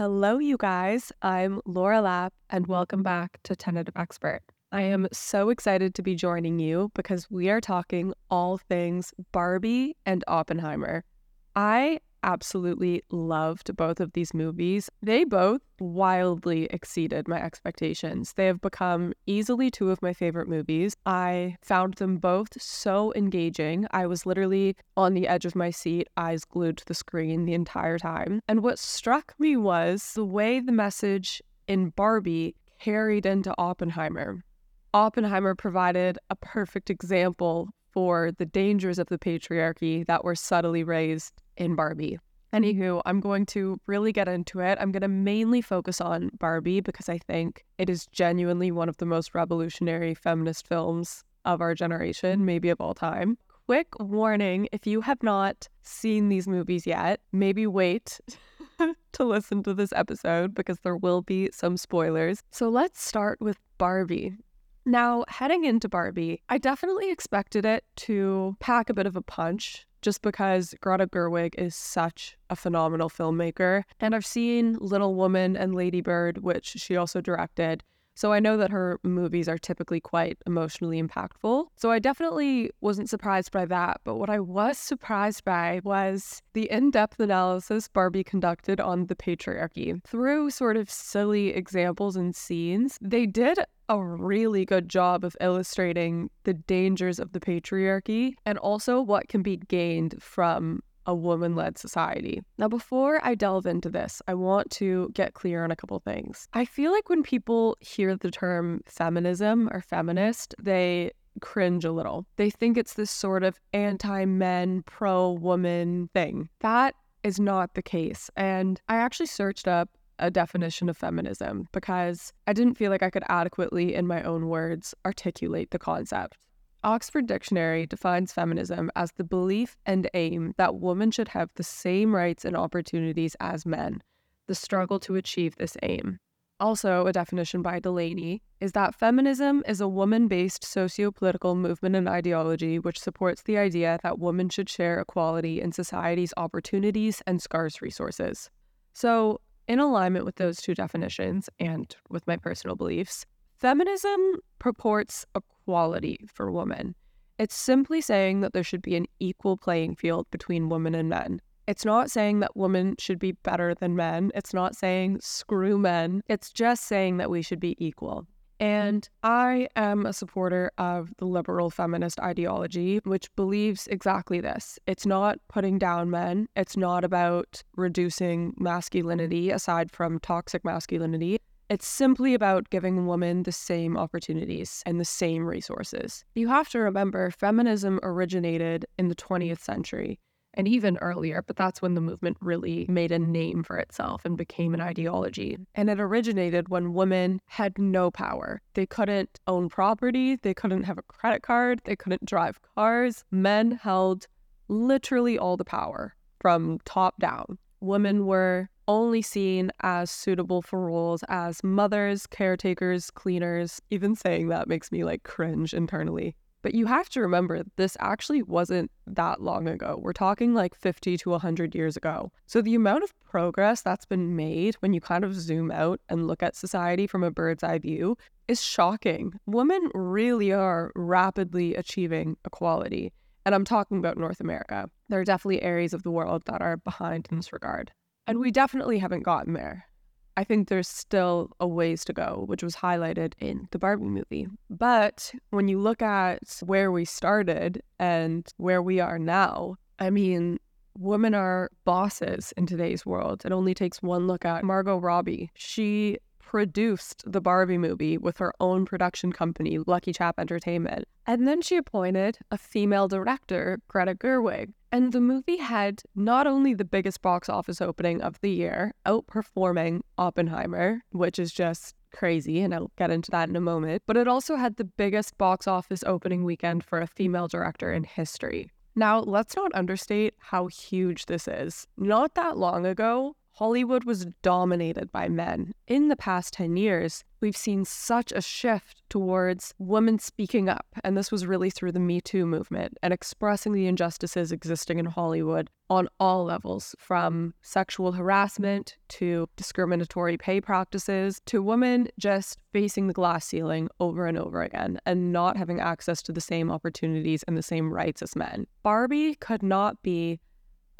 Hello, you guys. I'm Laura Lapp, and welcome back to Tentative Expert. I am so excited to be joining you because we are talking all things Barbie and Oppenheimer. I absolutely loved both of these movies. They both wildly exceeded my expectations. They have become easily two of my favorite movies. I found them both so engaging. I was literally on the edge of my seat, eyes glued to the screen the entire time. And what struck me was the way the message in Barbie carried into Oppenheimer. Oppenheimer provided a perfect example for the dangers of the patriarchy that were subtly raised in Barbie. Anywho, I'm going to really get into it. I'm going to mainly focus on Barbie because I think it is genuinely one of the most revolutionary feminist films of our generation, maybe of all time. Quick warning if you have not seen these movies yet, maybe wait to listen to this episode because there will be some spoilers. So let's start with Barbie. Now, heading into Barbie, I definitely expected it to pack a bit of a punch just because Greta Gerwig is such a phenomenal filmmaker. And I've seen Little Woman and Lady Bird, which she also directed. So I know that her movies are typically quite emotionally impactful. So I definitely wasn't surprised by that. But what I was surprised by was the in depth analysis Barbie conducted on the patriarchy. Through sort of silly examples and scenes, they did a really good job of illustrating the dangers of the patriarchy and also what can be gained from a woman led society. Now, before I delve into this, I want to get clear on a couple things. I feel like when people hear the term feminism or feminist, they cringe a little. They think it's this sort of anti men, pro woman thing. That is not the case. And I actually searched up a definition of feminism because I didn't feel like I could adequately, in my own words, articulate the concept. Oxford Dictionary defines feminism as the belief and aim that women should have the same rights and opportunities as men, the struggle to achieve this aim. Also, a definition by Delaney is that feminism is a woman based socio political movement and ideology which supports the idea that women should share equality in society's opportunities and scarce resources. So, in alignment with those two definitions and with my personal beliefs, feminism purports equality for women. It's simply saying that there should be an equal playing field between women and men. It's not saying that women should be better than men. It's not saying screw men. It's just saying that we should be equal. Mm-hmm. And I am a supporter of the liberal feminist ideology, which believes exactly this. It's not putting down men, it's not about reducing masculinity aside from toxic masculinity. It's simply about giving women the same opportunities and the same resources. You have to remember, feminism originated in the 20th century and even earlier, but that's when the movement really made a name for itself and became an ideology. And it originated when women had no power. They couldn't own property, they couldn't have a credit card, they couldn't drive cars. Men held literally all the power from top down. Women were only seen as suitable for roles as mothers, caretakers, cleaners. Even saying that makes me like cringe internally. But you have to remember, this actually wasn't that long ago. We're talking like 50 to 100 years ago. So the amount of progress that's been made when you kind of zoom out and look at society from a bird's eye view is shocking. Women really are rapidly achieving equality. And I'm talking about North America. There are definitely areas of the world that are behind in this regard. And we definitely haven't gotten there. I think there's still a ways to go, which was highlighted in the Barbie movie. But when you look at where we started and where we are now, I mean, women are bosses in today's world. It only takes one look at Margot Robbie. She produced the Barbie movie with her own production company, Lucky Chap Entertainment. And then she appointed a female director, Greta Gerwig. And the movie had not only the biggest box office opening of the year, outperforming Oppenheimer, which is just crazy, and I'll get into that in a moment, but it also had the biggest box office opening weekend for a female director in history. Now, let's not understate how huge this is. Not that long ago, Hollywood was dominated by men. In the past 10 years, we've seen such a shift towards women speaking up. And this was really through the Me Too movement and expressing the injustices existing in Hollywood on all levels from sexual harassment to discriminatory pay practices to women just facing the glass ceiling over and over again and not having access to the same opportunities and the same rights as men. Barbie could not be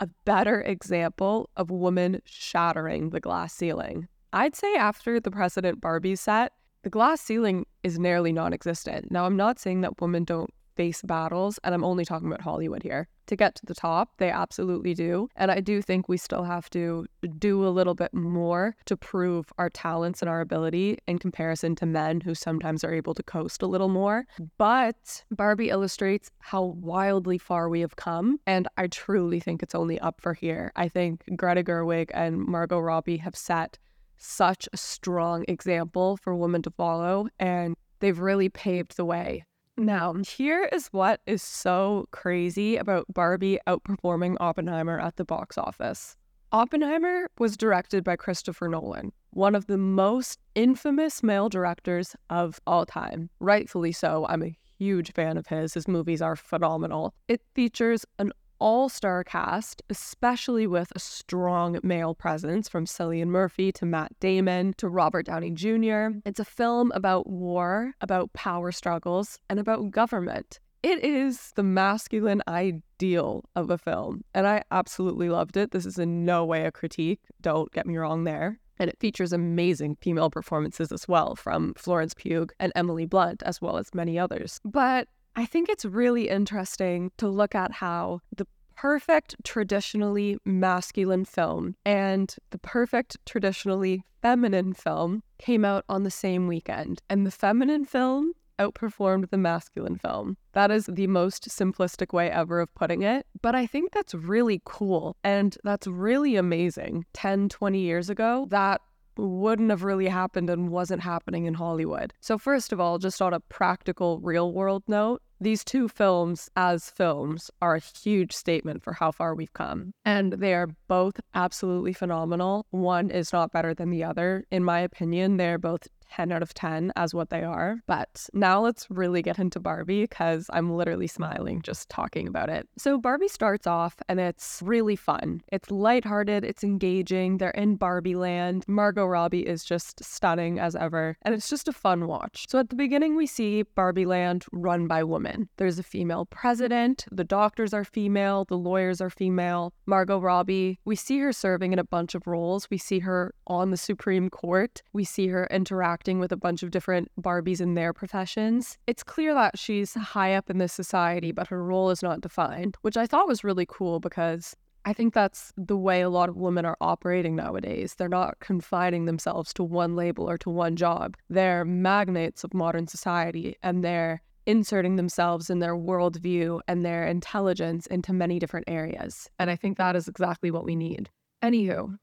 a better example of women shattering the glass ceiling. I'd say after the President Barbie set, the glass ceiling is nearly non existent. Now, I'm not saying that women don't face battles, and I'm only talking about Hollywood here. To get to the top, they absolutely do. And I do think we still have to do a little bit more to prove our talents and our ability in comparison to men who sometimes are able to coast a little more. But Barbie illustrates how wildly far we have come. And I truly think it's only up for here. I think Greta Gerwig and Margot Robbie have set such a strong example for women to follow. And they've really paved the way now, here is what is so crazy about Barbie outperforming Oppenheimer at the box office. Oppenheimer was directed by Christopher Nolan, one of the most infamous male directors of all time. Rightfully so. I'm a huge fan of his. His movies are phenomenal. It features an all star cast, especially with a strong male presence from Cillian Murphy to Matt Damon to Robert Downey Jr. It's a film about war, about power struggles, and about government. It is the masculine ideal of a film, and I absolutely loved it. This is in no way a critique, don't get me wrong there. And it features amazing female performances as well from Florence Pugh and Emily Blunt, as well as many others. But I think it's really interesting to look at how the perfect traditionally masculine film and the perfect traditionally feminine film came out on the same weekend. And the feminine film outperformed the masculine film. That is the most simplistic way ever of putting it. But I think that's really cool and that's really amazing. 10, 20 years ago, that wouldn't have really happened and wasn't happening in Hollywood. So, first of all, just on a practical, real world note, these two films, as films, are a huge statement for how far we've come. And they are both absolutely phenomenal. One is not better than the other. In my opinion, they're both 10 out of 10 as what they are. But now let's really get into Barbie because I'm literally smiling just talking about it. So Barbie starts off and it's really fun. It's lighthearted, it's engaging. They're in Barbie land. Margot Robbie is just stunning as ever, and it's just a fun watch. So at the beginning, we see Barbie land run by women. There's a female president, the doctors are female, the lawyers are female. Margot Robbie, we see her serving in a bunch of roles. We see her on the Supreme Court, we see her interact interacting with a bunch of different Barbies in their professions. It's clear that she's high up in this society, but her role is not defined, which I thought was really cool because I think that's the way a lot of women are operating nowadays. They're not confining themselves to one label or to one job. They're magnates of modern society and they're inserting themselves in their worldview and their intelligence into many different areas. And I think that is exactly what we need. Anywho,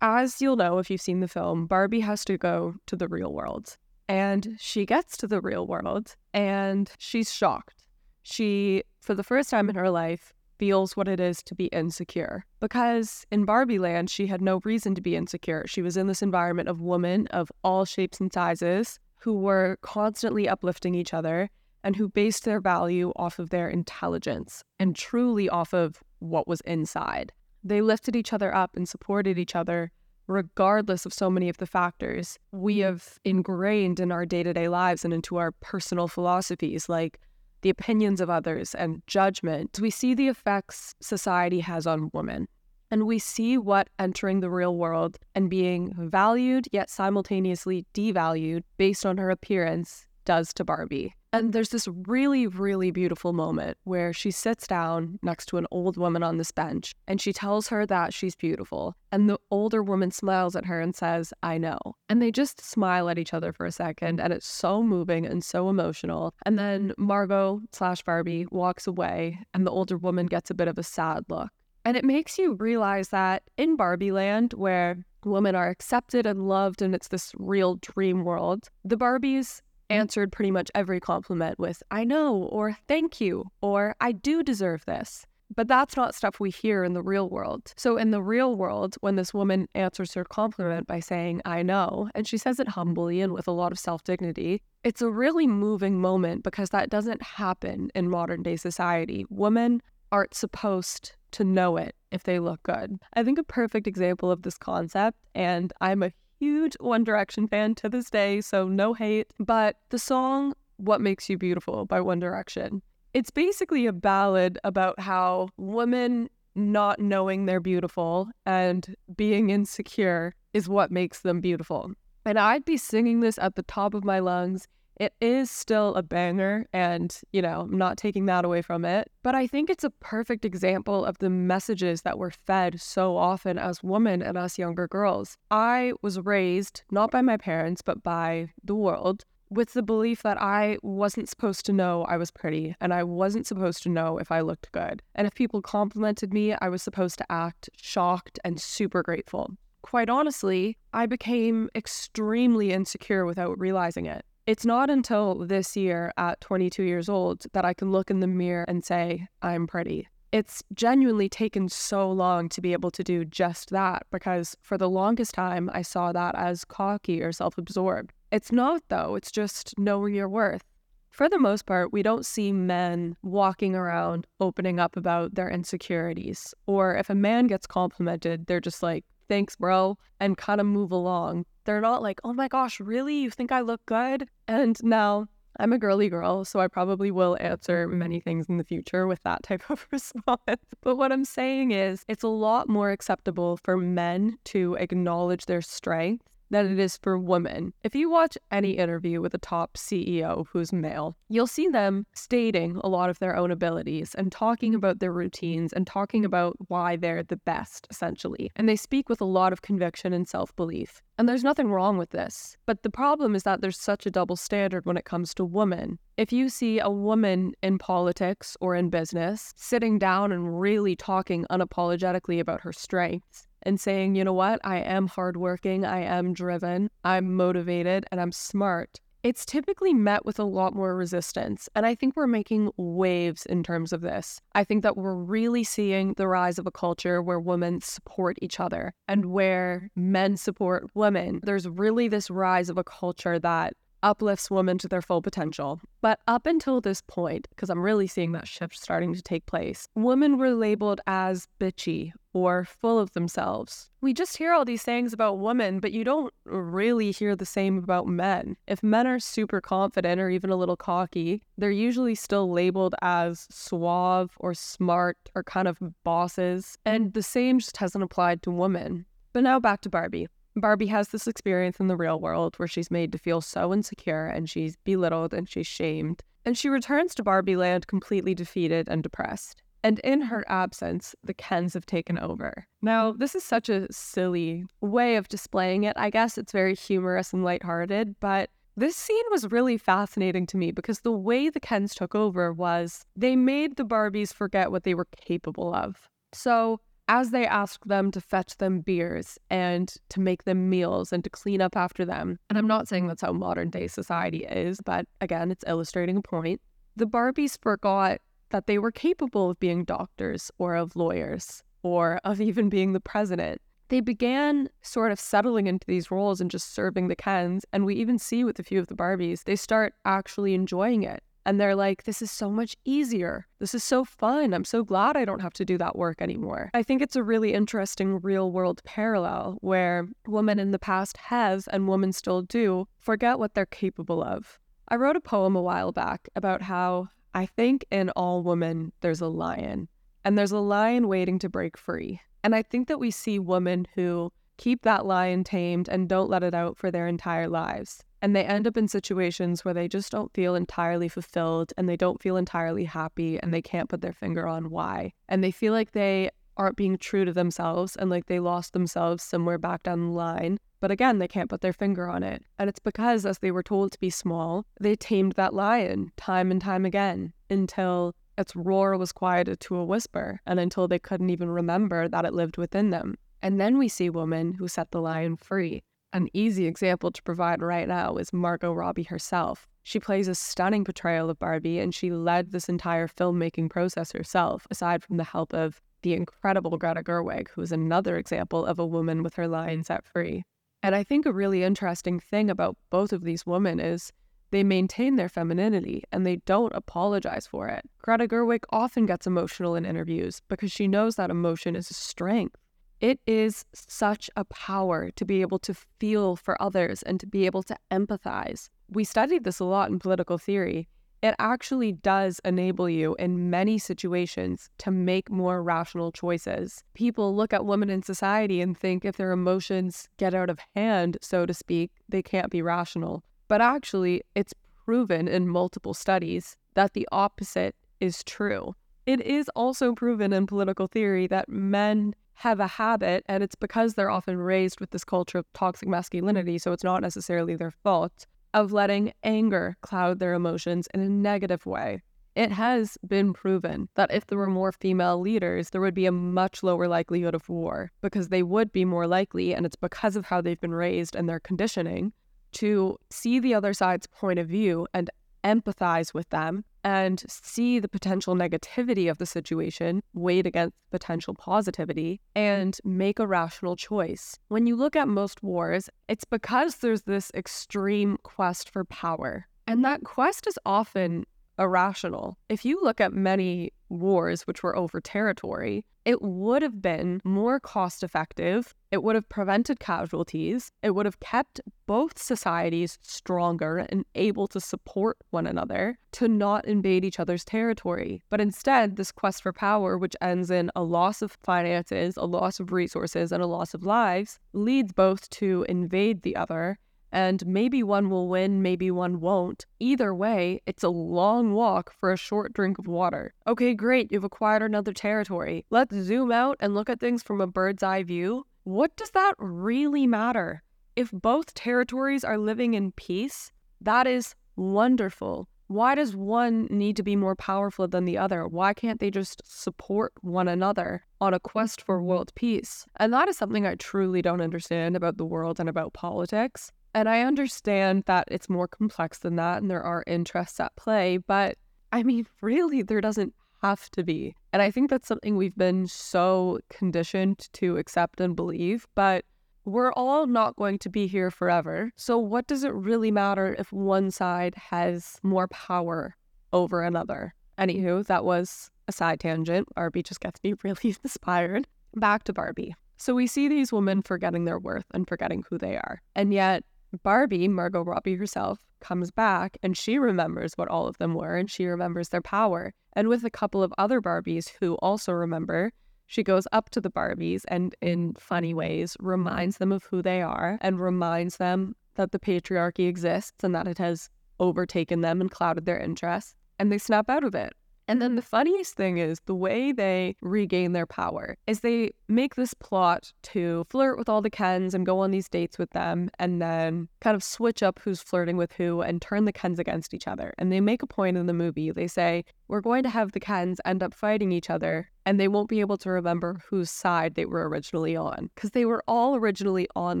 as you'll know if you've seen the film, Barbie has to go to the real world. And she gets to the real world and she's shocked. She, for the first time in her life, feels what it is to be insecure. Because in Barbie land, she had no reason to be insecure. She was in this environment of women of all shapes and sizes who were constantly uplifting each other and who based their value off of their intelligence and truly off of what was inside. They lifted each other up and supported each other regardless of so many of the factors we mm-hmm. have ingrained in our day to day lives and into our personal philosophies, like the opinions of others and judgment. We see the effects society has on women. And we see what entering the real world and being valued yet simultaneously devalued based on her appearance does to Barbie. And there's this really, really beautiful moment where she sits down next to an old woman on this bench and she tells her that she's beautiful. And the older woman smiles at her and says, I know. And they just smile at each other for a second. And it's so moving and so emotional. And then Margot slash Barbie walks away and the older woman gets a bit of a sad look. And it makes you realize that in Barbie land, where women are accepted and loved and it's this real dream world, the Barbies Mm-hmm. answered pretty much every compliment with, I know, or thank you, or I do deserve this. But that's not stuff we hear in the real world. So, in the real world, when this woman answers her compliment by saying, I know, and she says it humbly and with a lot of self dignity, it's a really moving moment because that doesn't happen in modern day society. Women aren't supposed to know it if they look good. I think a perfect example of this concept, and I'm a huge One Direction fan to this day, so no hate, but the song What Makes You Beautiful by One Direction. It's basically a ballad about how women not knowing they're beautiful and being insecure is what makes them beautiful. And I'd be singing this at the top of my lungs it is still a banger, and, you know, I'm not taking that away from it. But I think it's a perfect example of the messages that we're fed so often as women and us younger girls. I was raised not by my parents, but by the world with the belief that I wasn't supposed to know I was pretty and I wasn't supposed to know if I looked good. And if people complimented me, I was supposed to act shocked and super grateful. Quite honestly, I became extremely insecure without realizing it. It's not until this year at 22 years old that I can look in the mirror and say, I'm pretty. It's genuinely taken so long to be able to do just that because for the longest time I saw that as cocky or self absorbed. It's not, though, it's just knowing your worth. For the most part, we don't see men walking around opening up about their insecurities. Or if a man gets complimented, they're just like, thanks, bro, and kind of move along. They're not like, oh my gosh, really? You think I look good? And now I'm a girly girl, so I probably will answer many things in the future with that type of response. But what I'm saying is, it's a lot more acceptable for men to acknowledge their strengths than it is for women. If you watch any mm. interview with a top CEO who's male, you'll see them stating a lot of their own abilities and talking mm. about their routines and talking about why they're the best, essentially. And they speak with a lot of conviction and self belief. And there's nothing wrong with this. But the problem is that there's such a double standard when it comes to women. If you see a woman in politics or in business sitting down and really talking unapologetically about her strengths, and saying, you know what, I am hardworking, I am driven, I'm motivated, and I'm smart, it's typically met with a lot more resistance. And I think we're making waves in terms of this. I think that we're really seeing the rise of a culture where women support each other and where men support women. There's really this rise of a culture that uplifts women to their full potential. But up until this point, because I'm really seeing that shift starting to take place, women were labeled as bitchy or full of themselves. We just hear all these things about women, but you don't really hear the same about men. If men are super confident or even a little cocky, they're usually still labeled as suave or smart or kind of bosses. And the same just hasn't applied to women. But now back to Barbie. Barbie has this experience in the real world where she's made to feel so insecure and she's belittled and she's shamed. And she returns to Barbie land completely defeated and depressed. And in her absence, the Kens have taken over. Now, this is such a silly way of displaying it. I guess it's very humorous and lighthearted, but this scene was really fascinating to me because the way the Kens took over was they made the Barbies forget what they were capable of. So as they asked them to fetch them beers and to make them meals and to clean up after them. And I'm not saying that's how modern day society is, but again, it's illustrating a point. The Barbies forgot that they were capable of being doctors or of lawyers or of even being the president. They began sort of settling into these roles and just serving the Kens. And we even see with a few of the Barbies, they start actually enjoying it. And they're like, this is so much easier. This is so fun. I'm so glad I don't have to do that work anymore. I think it's a really interesting real world parallel where women in the past have and women still do forget what they're capable of. I wrote a poem a while back about how I think in all women there's a lion, and there's a lion waiting to break free. And I think that we see women who keep that lion tamed and don't let it out for their entire lives. And they end up in situations where they just don't feel entirely fulfilled and they don't feel entirely happy and they can't put their finger on why. And they feel like they aren't being true to themselves and like they lost themselves somewhere back down the line. But again, they can't put their finger on it. And it's because, as they were told to be small, they tamed that lion time and time again until its roar was quieted to a whisper and until they couldn't even remember that it lived within them. And then we see women who set the lion free. An easy example to provide right now is Margot Robbie herself. She plays a stunning portrayal of Barbie, and she led this entire filmmaking process herself, aside from the help of the incredible Greta Gerwig, who is another example of a woman with her line set free. And I think a really interesting thing about both of these women is they maintain their femininity and they don't apologize for it. Greta Gerwig often gets emotional in interviews because she knows that emotion is a strength. It is such a power to be able to feel for others and to be able to empathize. We studied this a lot in political theory. It actually does enable you in many situations to make more rational choices. People look at women in society and think if their emotions get out of hand, so to speak, they can't be rational. But actually, it's proven in multiple studies that the opposite is true. It is also proven in political theory that men have a habit, and it's because they're often raised with this culture of toxic masculinity, so it's not necessarily their fault, of letting anger cloud their emotions in a negative way. It has been proven that if there were more female leaders, there would be a much lower likelihood of war because they would be more likely, and it's because of how they've been raised and their conditioning, to see the other side's point of view and empathize with them and see the potential negativity of the situation weighed against potential positivity and make a rational choice. When you look at most wars, it's because there's this extreme quest for power. And that quest is often irrational. If you look at many wars which were over territory, it would have been more cost effective. It would have prevented casualties. It would have kept both societies stronger and able to support one another to not invade each other's territory. But instead, this quest for power, which ends in a loss of finances, a loss of resources, and a loss of lives, leads both to invade the other and maybe one will win, maybe one won't. Either way, it's a long walk for a short drink of water. Okay, great, you've acquired another territory. Let's zoom out and look at things from a bird's eye view. What does that really matter? If both territories are living in peace, that is wonderful. Why does one need to be more powerful than the other? Why can't they just support one another on a quest for world peace? And that is something I truly don't understand about the world and about politics. And I understand that it's more complex than that and there are interests at play, but I mean, really, there doesn't have to be. And I think that's something we've been so conditioned to accept and believe, but we're all not going to be here forever. So, what does it really matter if one side has more power over another? Anywho, that was a side tangent. Barbie just gets me really inspired. Back to Barbie. So, we see these women forgetting their worth and forgetting who they are. And yet, Barbie, Margot Robbie herself, comes back and she remembers what all of them were and she remembers their power. And with a couple of other Barbies who also remember, she goes up to the Barbies and, in funny ways, reminds them of who they are and reminds them that the patriarchy exists and that it has overtaken them and clouded their interests. And they snap out of it. And then the funniest thing is the way they regain their power is they make this plot to flirt with all the Kens and go on these dates with them and then kind of switch up who's flirting with who and turn the Kens against each other. And they make a point in the movie. They say, We're going to have the Kens end up fighting each other and they won't be able to remember whose side they were originally on because they were all originally on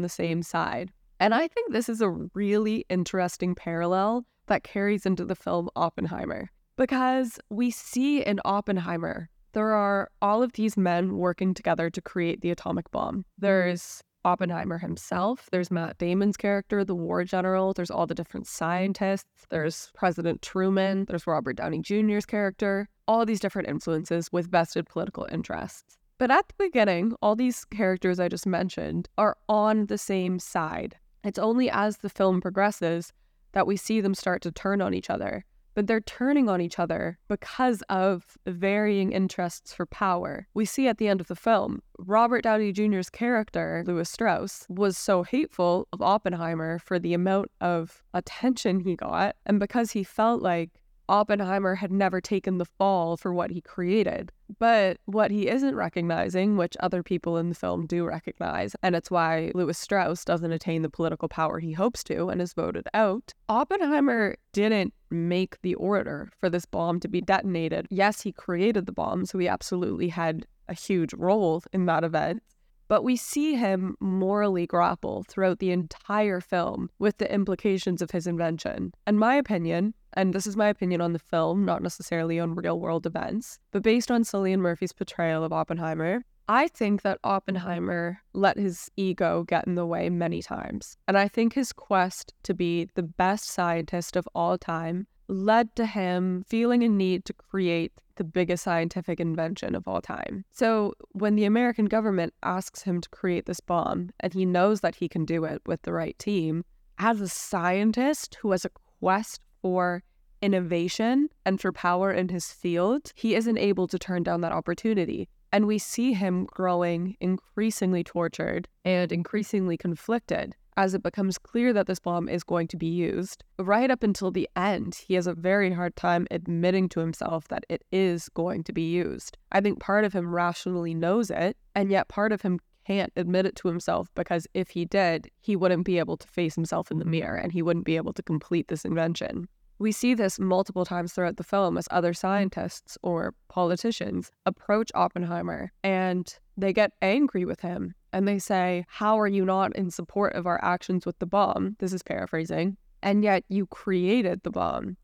the same side. And I think this is a really interesting parallel that carries into the film Oppenheimer because we see in Oppenheimer, there are all of these men working together to create the atomic bomb. Mm-hmm. There's Oppenheimer himself, there's Matt Damon's character, the war general, there's all the different scientists, there's President Truman, there's Robert Downey Jr.'s character, all these different influences with vested political interests. But at the beginning, all these characters I just mentioned are on the same side. It's only as the film progresses that we see them start to turn on each other but they're turning on each other because of varying interests for power. We see at the end of the film, Robert Downey Jr.'s character, Lewis Strauss, was so hateful of Oppenheimer for the amount of attention he got, and because he felt like Oppenheimer had never taken the fall for what he created. But what he isn't recognizing, which other people in the film do recognize, and it's why Lewis Strauss doesn't attain the political power he hopes to and is voted out, Oppenheimer didn't make the order for this bomb to be detonated. Yes, he created the bomb, so he absolutely had a huge role in that event. but we see him morally grapple throughout the entire film with the implications of his invention. In my opinion, and this is my opinion on the film, not necessarily on real world events, but based on Cillian Murphy's portrayal of Oppenheimer, I think that Oppenheimer let his ego get in the way many times. And I think his quest to be the best scientist of all time led to him feeling a need to create the biggest scientific invention of all time. So, when the American government asks him to create this bomb, and he knows that he can do it with the right team, as a scientist who has a quest for innovation and for power in his field, he isn't able to turn down that opportunity. And we see him growing increasingly tortured and increasingly conflicted as it becomes clear that this bomb is going to be used. Right up until the end, he has a very hard time admitting to himself that it is going to be used. I think part of him rationally knows it, and yet part of him can't admit it to himself because if he did, he wouldn't be able to face himself in the mirror and he wouldn't be able to complete this invention. We see this multiple times throughout the film as other scientists or politicians approach Oppenheimer and they get angry with him and they say, How are you not in support of our actions with the bomb? This is paraphrasing. And yet you created the bomb.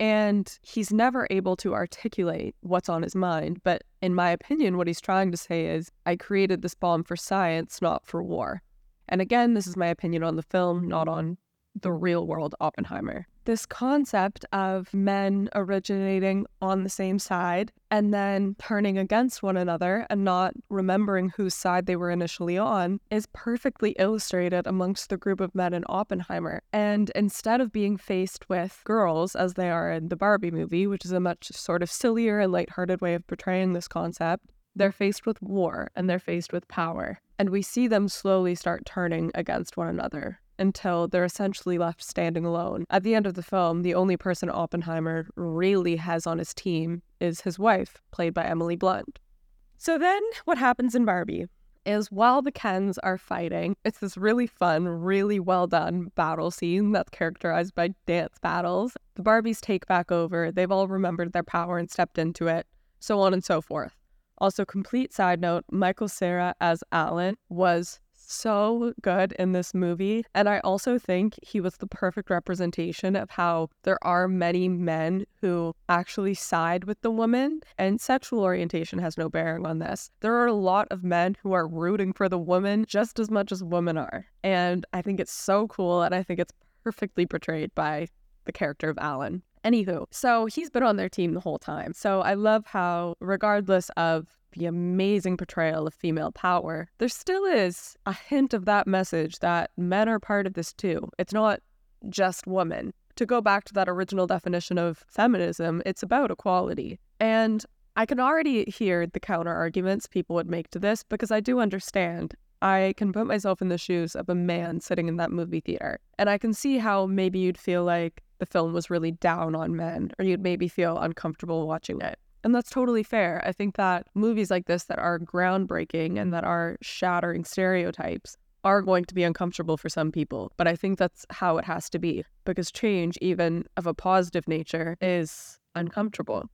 And he's never able to articulate what's on his mind. But in my opinion, what he's trying to say is, I created this bomb for science, not for war. And again, this is my opinion on the film, not on the real world Oppenheimer. This concept of men originating on the same side and then turning against one another and not remembering whose side they were initially on is perfectly illustrated amongst the group of men in Oppenheimer. And instead of being faced with girls as they are in the Barbie movie, which is a much sort of sillier and lighthearted way of portraying this concept, they're faced with war and they're faced with power. And we see them slowly start turning against one another until they're essentially left standing alone. At the end of the film, the only person Oppenheimer really has on his team is his wife, played by Emily Blunt. So then, what happens in Barbie is while the Kens are fighting, it's this really fun, really well done battle scene that's characterized by dance battles. The Barbies take back over, they've all remembered their power and stepped into it, so on and so forth. Also, complete side note Michael Cera as Allan was so good in this movie. And I also think he was the perfect representation of how there are many men who actually side with the woman, and sexual orientation has no bearing on this. There are a lot of men who are rooting for the woman just as much as women are. And I think it's so cool, and I think it's perfectly portrayed by the character of Allan. Anywho, so he's been on their team the whole time. So I love how, regardless of the amazing portrayal of female power, there still is a hint of that message that men are part of this too. It's not just women. To go back to that original definition of feminism, it's about equality. And I can already hear the counter arguments people would make to this because I do understand. I can put myself in the shoes of a man sitting in that movie theater. And I can see how maybe you'd feel like the film was really down on men, or you'd maybe feel uncomfortable watching it. And that's totally fair. I think that movies like this that are groundbreaking and that are shattering stereotypes are going to be uncomfortable for some people. But I think that's how it has to be because change, even of a positive nature, is uncomfortable.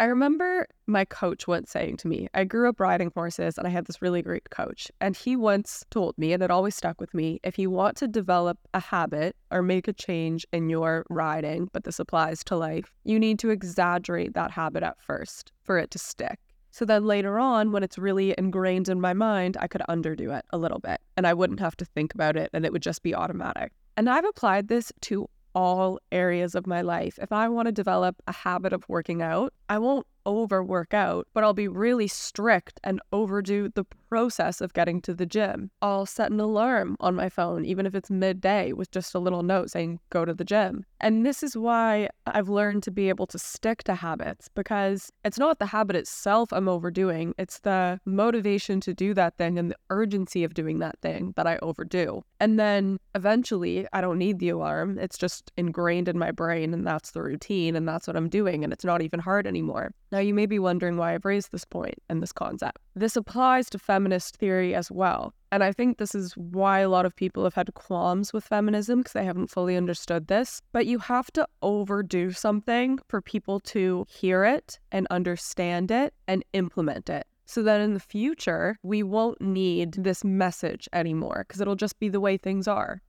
I remember my coach once saying to me, I grew up riding horses and I had this really great coach. And he once told me, and it always stuck with me if you want to develop a habit or make a change in your riding, but this applies to life, you need to exaggerate that habit at first for it to stick. So then later on, when it's really ingrained in my mind, I could underdo it a little bit and I wouldn't have to think about it and it would just be automatic. And I've applied this to all areas of my life. If I want to develop a habit of working out, I won't overwork out, but I'll be really strict and overdo the process of getting to the gym. I'll set an alarm on my phone, even if it's midday, with just a little note saying, go to the gym. And this is why I've learned to be able to stick to habits because it's not the habit itself I'm overdoing, it's the motivation to do that thing and the urgency of doing that thing that I overdo. And then eventually, I don't need the alarm. It's just ingrained in my brain, and that's the routine, and that's what I'm doing, and it's not even hard anymore. You may be wondering why I've raised this point and this concept. This applies to feminist theory as well. And I think this is why a lot of people have had qualms with feminism because they haven't fully understood this. But you have to overdo something for people to hear it and understand it and implement it. So that in the future, we won't need this message anymore because it'll just be the way things are.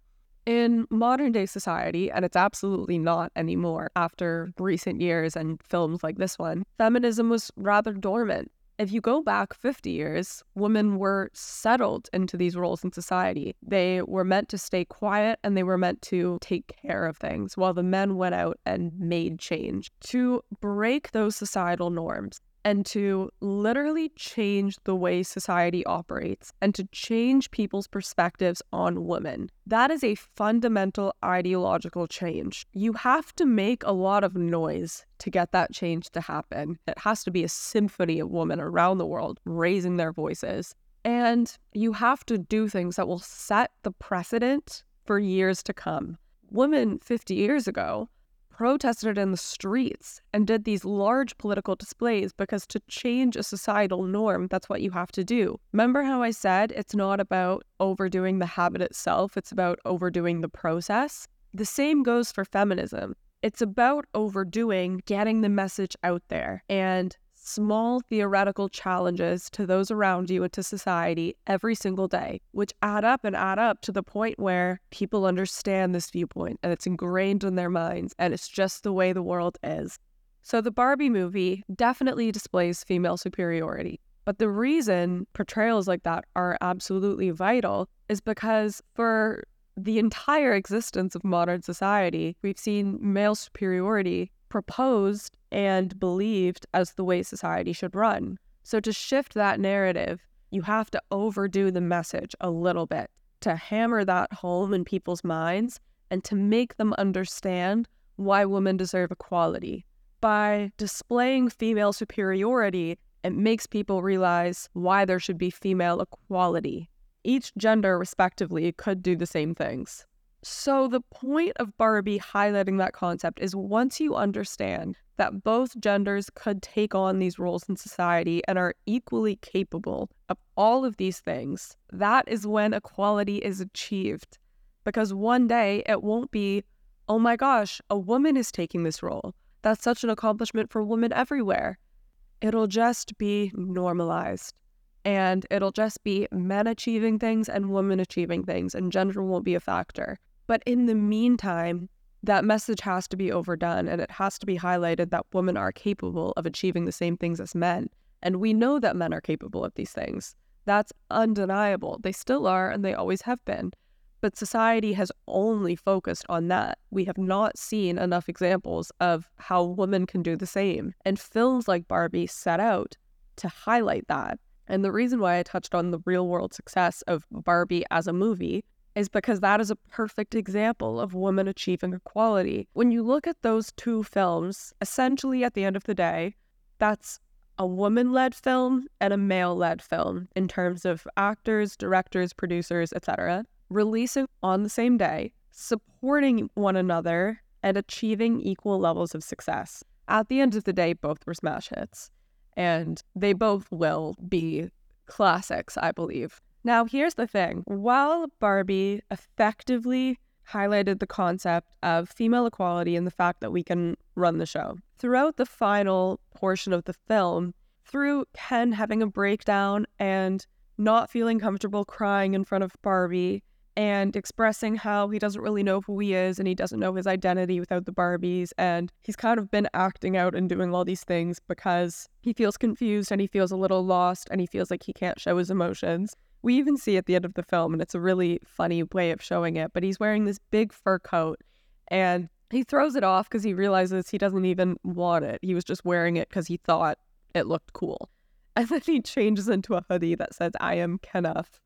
In modern day society, and it's absolutely not anymore after recent years and films like this one, feminism was rather dormant. If you go back 50 years, women were settled into these roles in society. They were meant to stay quiet and they were meant to take care of things while the men went out and made change. To break those societal norms, and to literally change the way society operates and to change people's perspectives on women. That is a fundamental ideological change. You have to make a lot of noise to get that change to happen. It has to be a symphony of women around the world raising their voices. And you have to do things that will set the precedent for years to come. Women 50 years ago protested in the streets and did these large political displays because to change a societal norm, that's what you have to do. Remember how I said it's not about overdoing the habit itself, it's about overdoing the process? The same goes for feminism. It's about overdoing getting the message out there and small theoretical challenges to those around you and to society every single day, which add up and add up to the point where people understand this viewpoint and it's ingrained in their minds and it's just the way the world is. So the Barbie movie definitely displays female superiority. But the reason portrayals like that are absolutely vital is because for the entire existence of modern society, we've seen male superiority proposed and believed as the way society should run. So, to shift that narrative, you have to overdo the message a little bit to hammer that home in people's minds and to make them understand why women deserve equality. By displaying female superiority, it makes people realize why there should be female equality. Each gender, respectively, could do the same things. So, the point of Barbie highlighting that concept is once you understand that both genders could take on these roles in society and are equally capable of all of these things, that is when equality is achieved. Because one day it won't be, oh my gosh, a woman is taking this role. That's such an accomplishment for women everywhere. It'll just be normalized and it'll just be men achieving things and women achieving things, and gender won't be a factor. But in the meantime, that message has to be overdone and it has to be highlighted that women are capable of achieving the same things as men. And we know that men are capable of these things. That's undeniable. They still are and they always have been. But society has only focused on that. We have not seen enough examples of how women can do the same. And films like Barbie set out to highlight that. And the reason why I touched on the real world success of Barbie as a movie is because that is a perfect example of women achieving equality. When you look at those two films, essentially at the end of the day, that's a woman led film and a male led film in terms of actors, directors, producers, etc., releasing on the same day, supporting one another, and achieving equal levels of success. At the end of the day, both were smash hits, and they both will be classics, I believe. Now, here's the thing while Barbie effectively highlighted the concept of female equality and the fact that we can run the show, throughout the final portion of the film, through Ken having a breakdown and not feeling comfortable crying in front of Barbie and expressing how he doesn't really know who he is and he doesn't know his identity without the Barbies. And he's kind of been acting out and doing all these things because he feels confused and he feels a little lost and he feels like he can't show his emotions. We even see at the end of the film, and it's a really funny way of showing it, but he's wearing this big fur coat and he throws it off because he realizes he doesn't even want it. He was just wearing it because he thought it looked cool. And then he changes into a hoodie that says, I am Kenneth.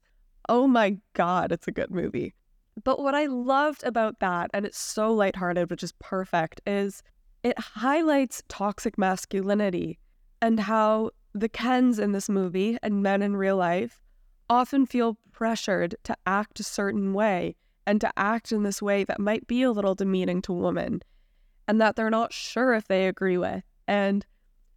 Oh my God, it's a good movie. But what I loved about that, and it's so lighthearted, which is perfect, is it highlights toxic masculinity and how the Kens in this movie and men in real life often feel pressured to act a certain way and to act in this way that might be a little demeaning to women and that they're not sure if they agree with. And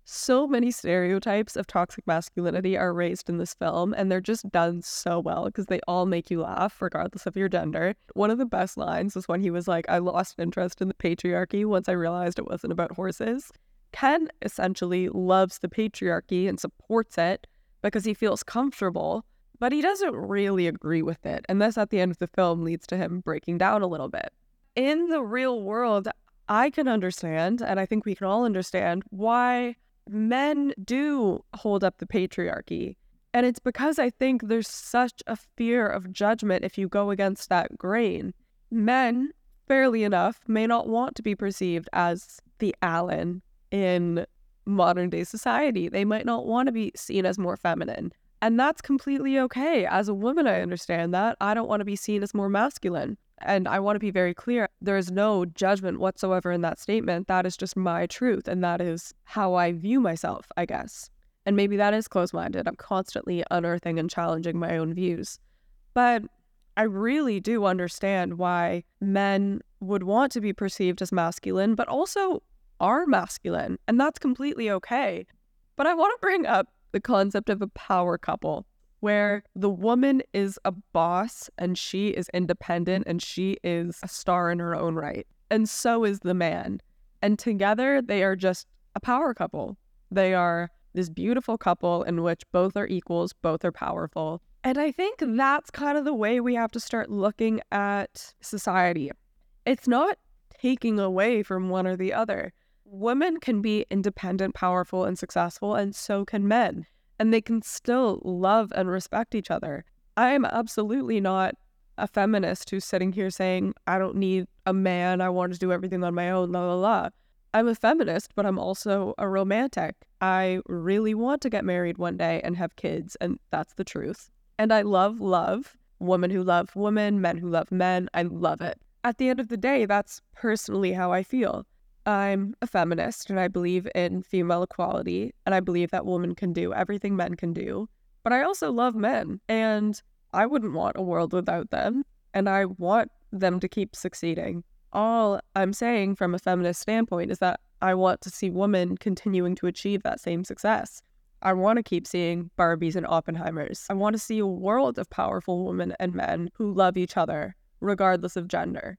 so many stereotypes of toxic masculinity are raised in this film, and they're just done so well because they all make you laugh, regardless of your gender. One of the best lines was when he was like, I lost interest in the patriarchy once I realized it wasn't about horses. Ken essentially loves the patriarchy and supports it because he feels comfortable, but he doesn't really agree with it. And this at the end of the film leads to him breaking down a little bit. In the real world, I can understand, and I think we can all understand, why men do hold up the patriarchy. And it's because I think there's such a fear of judgment if you go against that grain. Men, fairly enough, may not want to be perceived as the Allan in modern day society. They might not want to be seen as more feminine. And that's completely okay. As a woman, I understand that. I don't want to be seen as more masculine. And I want to be very clear there is no judgment whatsoever in that statement. That is just my truth. And that is how I view myself, I guess. And maybe that is close minded. I'm constantly unearthing and challenging my own views. But I really do understand why men would want to be perceived as masculine, but also are masculine. And that's completely okay. But I want to bring up the concept of a power couple where the woman is a boss and she is independent and she is a star in her own right. And so is the man. And together they are just a power couple. They are this beautiful couple in which both are equals, both are powerful. And I think that's kind of the way we have to start looking at society. It's not taking away from one or the other. Women can be independent, powerful, and successful, and so can men and they can still love and respect each other. I am absolutely not a feminist who's sitting here saying, I don't need a man, I want to do everything on my own, la la la. I'm a feminist, but I'm also a romantic. I really want to get married one day and have kids, and that's the truth. And I love love, women who love women, men who love men. I love it. At the end of the day, that's personally how I feel. I'm a feminist and I believe in female equality and I believe that women can do everything men can do. But I also love men and I wouldn't want a world without them and I want them to keep succeeding. All I'm saying from a feminist standpoint is that I want to see women continuing to achieve that same success. I want to keep seeing Barbies and Oppenheimers. I want to see a world of powerful women and men who love each other, regardless of gender.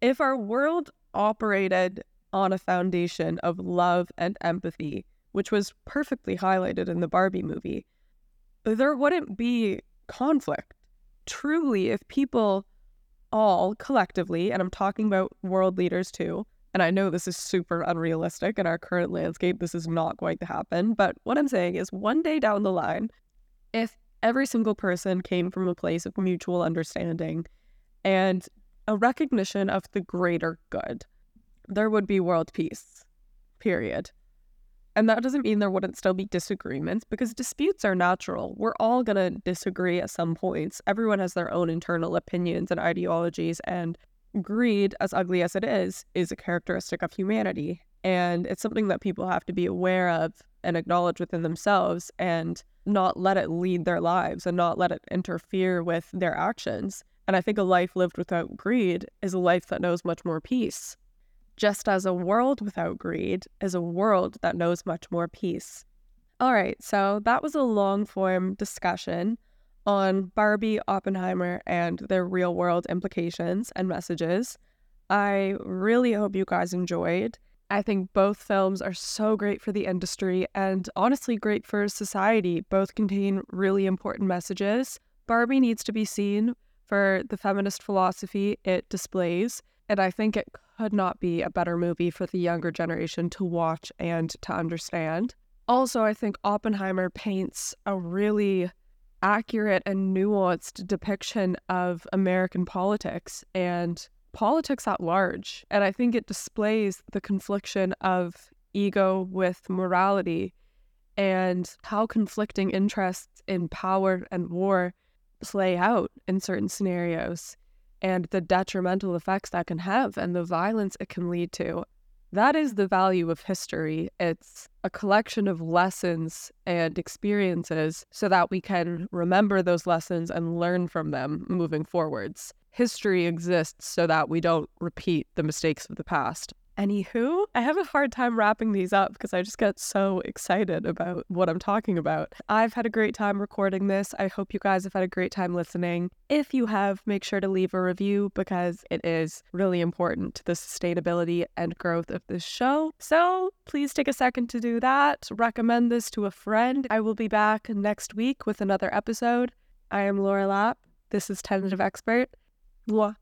If our world operated on a foundation of love and empathy, which was perfectly highlighted in the Barbie movie, there wouldn't be conflict. Truly, if people all collectively, and I'm talking about world leaders too, and I know this is super unrealistic in our current landscape, this is not going to happen. But what I'm saying is, one day down the line, if every single person came from a place of mutual understanding and a recognition of the greater good, there would be world peace, period. And that doesn't mean there wouldn't still be disagreements because disputes are natural. We're all going to disagree at some points. Everyone has their own internal opinions and ideologies, and greed, as ugly as it is, is a characteristic of humanity. And it's something that people have to be aware of and acknowledge within themselves and not let it lead their lives and not let it interfere with their actions. And I think a life lived without greed is a life that knows much more peace just as a world without greed is a world that knows much more peace. All right, so that was a long form discussion on Barbie, Oppenheimer, and their real world implications and messages. I really hope you guys enjoyed. I think both films are so great for the industry and honestly great for society. Both contain really important messages. Barbie needs to be seen for the feminist philosophy it displays, and I think it could not be a better movie for the younger generation to watch and to understand. Also, I think Oppenheimer paints a really accurate and nuanced depiction of American politics and politics at large. And I think it displays the confliction of ego with morality and how conflicting interests in power and war play out in certain scenarios and the detrimental effects that can have and the violence it can lead to. That is the value of history. It's a collection of lessons and experiences so that we can remember those lessons and learn from them moving forwards. History exists so that we don't repeat the mistakes of the past. Anywho, I have a hard time wrapping these up because I just get so excited about what I'm talking about. I've had a great time recording this. I hope you guys have had a great time listening. If you have, make sure to leave a review because it is really important to the sustainability and growth of this show. So please take a second to do that. Recommend this to a friend. I will be back next week with another episode. I am Laura Lapp. This is Tentative Expert. Mwah.